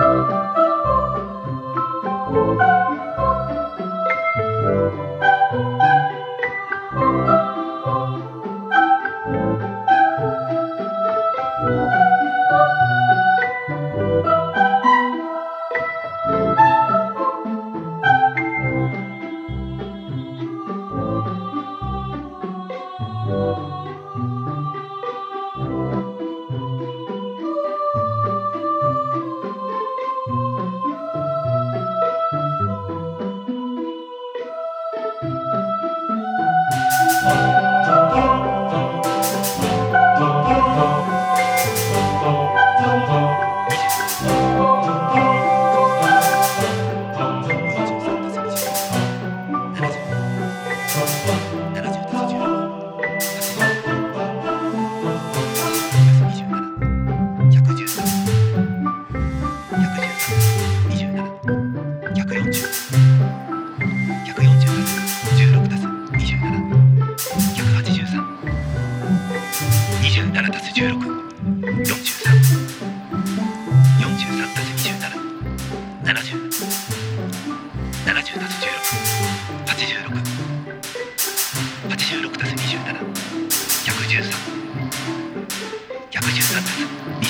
Música 70足す16、86、86足す27、113、113足す27